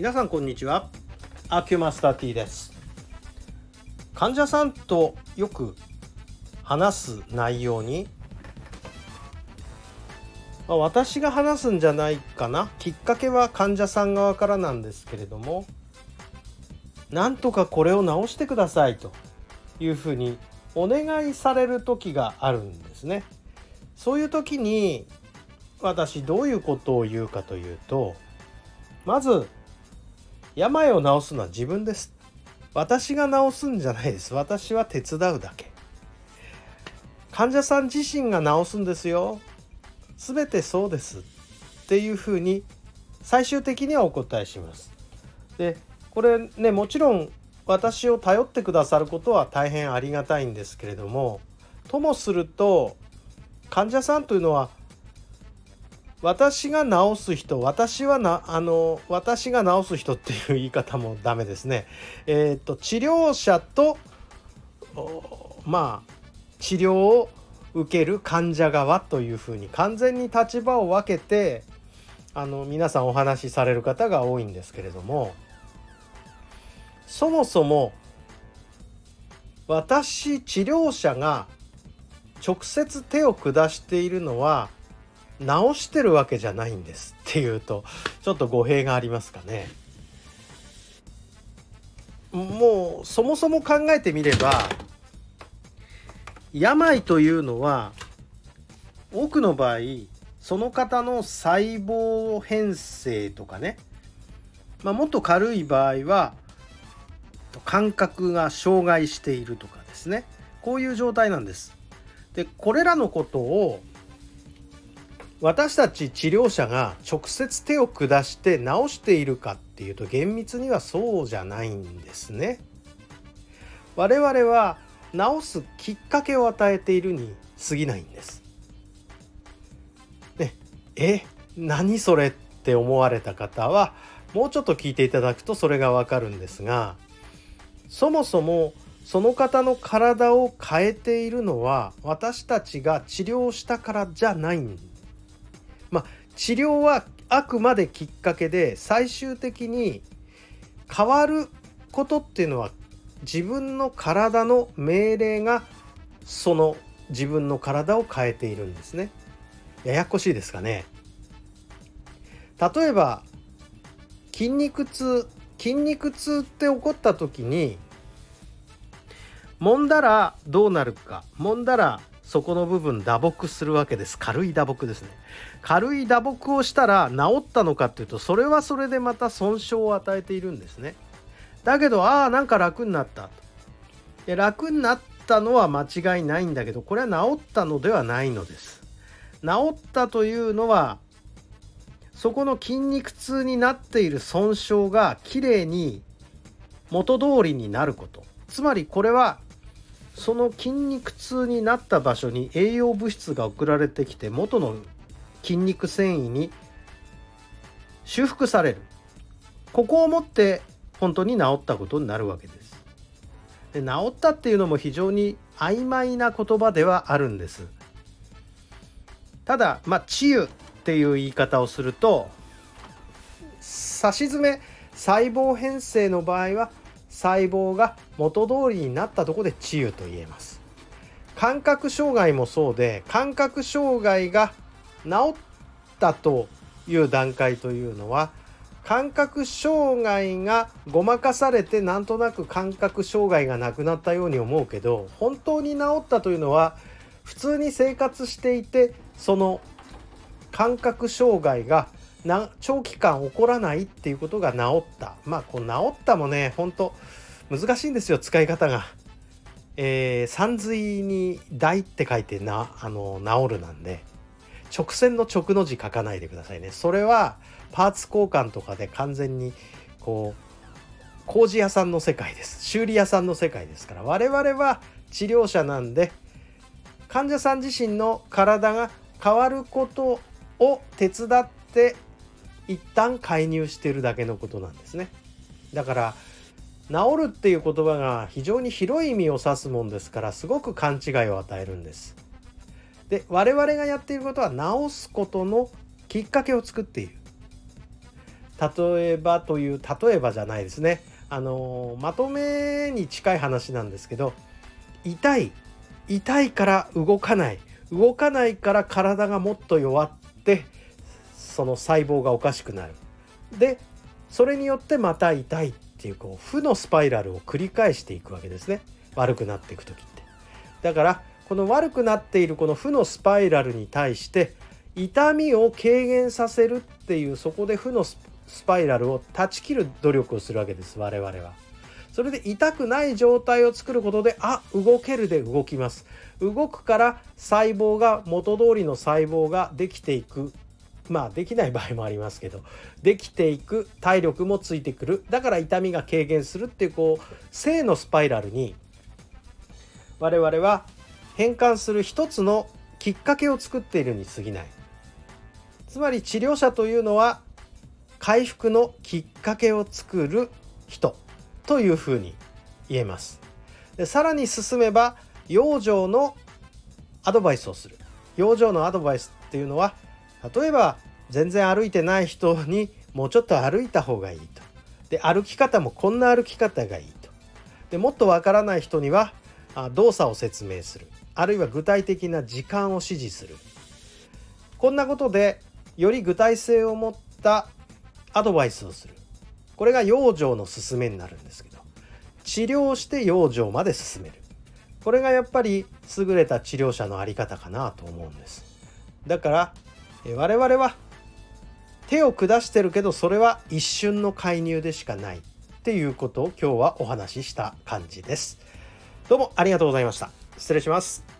皆さんこんにちは。アキュマスター T です。患者さんとよく話す内容にまあ、私が話すんじゃないかな。きっかけは患者さん側からなんですけれどもなんとかこれを直してくださいというふうにお願いされる時があるんですね。そういう時に私どういうことを言うかというとまず病を治すのは自分です。私が治すんじゃないです。私は手伝うだけ。患者さん自身が治すんですよ。全てそうです。っていうふうに最終的にはお答えします。でこれねもちろん私を頼ってくださることは大変ありがたいんですけれどもともすると患者さんというのは私が治す人私はなあの私が治す人っていう言い方もダメですね。えっ、と治療者とまあ治療を受ける患者側というふうに完全に立場を分けてあの皆さんお話しされる方が多いんですけれどもそもそも私治療者が直接手を下しているのは直してるわけじゃないんですっていうとちょっと語弊がありますかね。もうそもそも考えてみれば病というのは多くの場合その方の細胞変性とかね、まあ、もっと軽い場合は感覚が障害しているとかですねこういう状態なんです。でこれらのことを私たち治療者が直接手を下して治しているかっていうと厳密にはそうじゃないんですね。我々は治すきっかけを与えているに過ぎないんです。ね、え何それって思われた方はもうちょっと聞いていただくとそれがわかるんですがそもそもその方の体を変えているのは私たちが治療したからじゃないんまあ、治療はあくまできっかけで最終的に変わることっていうのは自分の体の命令がその自分の体を変えているんですね。ややこしいですかね。例えば筋肉痛筋肉痛って起こった時に揉んだらどうなるか揉んだらそこの部分打撲するわけです。軽い打撲ですね。軽い打撲をしたら治ったのかっていうとそれはそれでまた損傷を与えているんですね。だけどああなんか楽になったで楽になったのは間違いないんだけどこれは治ったのではないのです。治ったというのはそこの筋肉痛になっている損傷がきれいに元通りになること。つまりこれはその筋肉痛になった場所に栄養物質が送られてきて元の筋肉繊維に修復される。ここをもって本当に治ったことになるわけです。で治ったっていうのも非常に曖昧な言葉ではあるんです。ただまあ治癒っていう言い方をすると差し詰め細胞編成の場合は細胞が元通りになったとこで治癒と言えます。感覚障害もそうで感覚障害が治ったという段階というのは感覚障害がごまかされてなんとなく感覚障害がなくなったように思うけど本当に治ったというのは普通に生活していてその感覚障害が長期間起こらないっていうことが治った。まあこう治ったもねほんと難しいんですよ使い方が。えー、三髄に「大」って書いてなあの治るなんで直線の直の字書かないでくださいね。それはパーツ交換とかで完全にこう工事屋さんの世界です修理屋さんの世界ですから我々は治療者なんで患者さん自身の体が変わることを手伝って一旦介入してるだけのことなんですねだから治るっていう言葉が非常に広い意味を指すもんですからすごく勘違いを与えるんです。で我々がやっていることは治すことのきっかけを作っている。例えばという例えばじゃないですね。あのまとめに近い話なんですけど痛い。痛いから動かない。動かないから体がもっと弱ってその細胞がおかしくなる。でそれによってまた痛い。っていうこう負のスパイラルを繰り返していくわけですね。悪くなっていく時って。だからこの悪くなっているこの負のスパイラルに対して痛みを軽減させるっていうそこで負のスパイラルを断ち切る努力をするわけです我々は。それで痛くない状態を作ることであ動けるで動きます。動くから細胞が元通りの細胞ができていくまあできない場合もありますけどできていく体力もついてくる。だから痛みが軽減するっていうこう正のスパイラルに我々は変換する一つのきっかけを作っているに過ぎない。つまり治療者というのは回復のきっかけを作る人。というふうに言えます。でさらに進めば養生のアドバイスをする。養生のアドバイスっていうのは例えば全然歩いてない人にもうちょっと歩いた方がいいと。で歩き方もこんな歩き方がいいと。でもっとわからない人には動作を説明する。あるいは具体的な時間を指示する。こんなことでより具体性を持ったアドバイスをする。これが養生の勧めになるんですけど。治療して養生まで進める。これがやっぱり優れた治療者の在り方かなと思うんです。だから我々は手を下してるけどそれは一瞬の介入でしかないっていうことを今日はお話しした感じです。どうもありがとうございました。失礼します。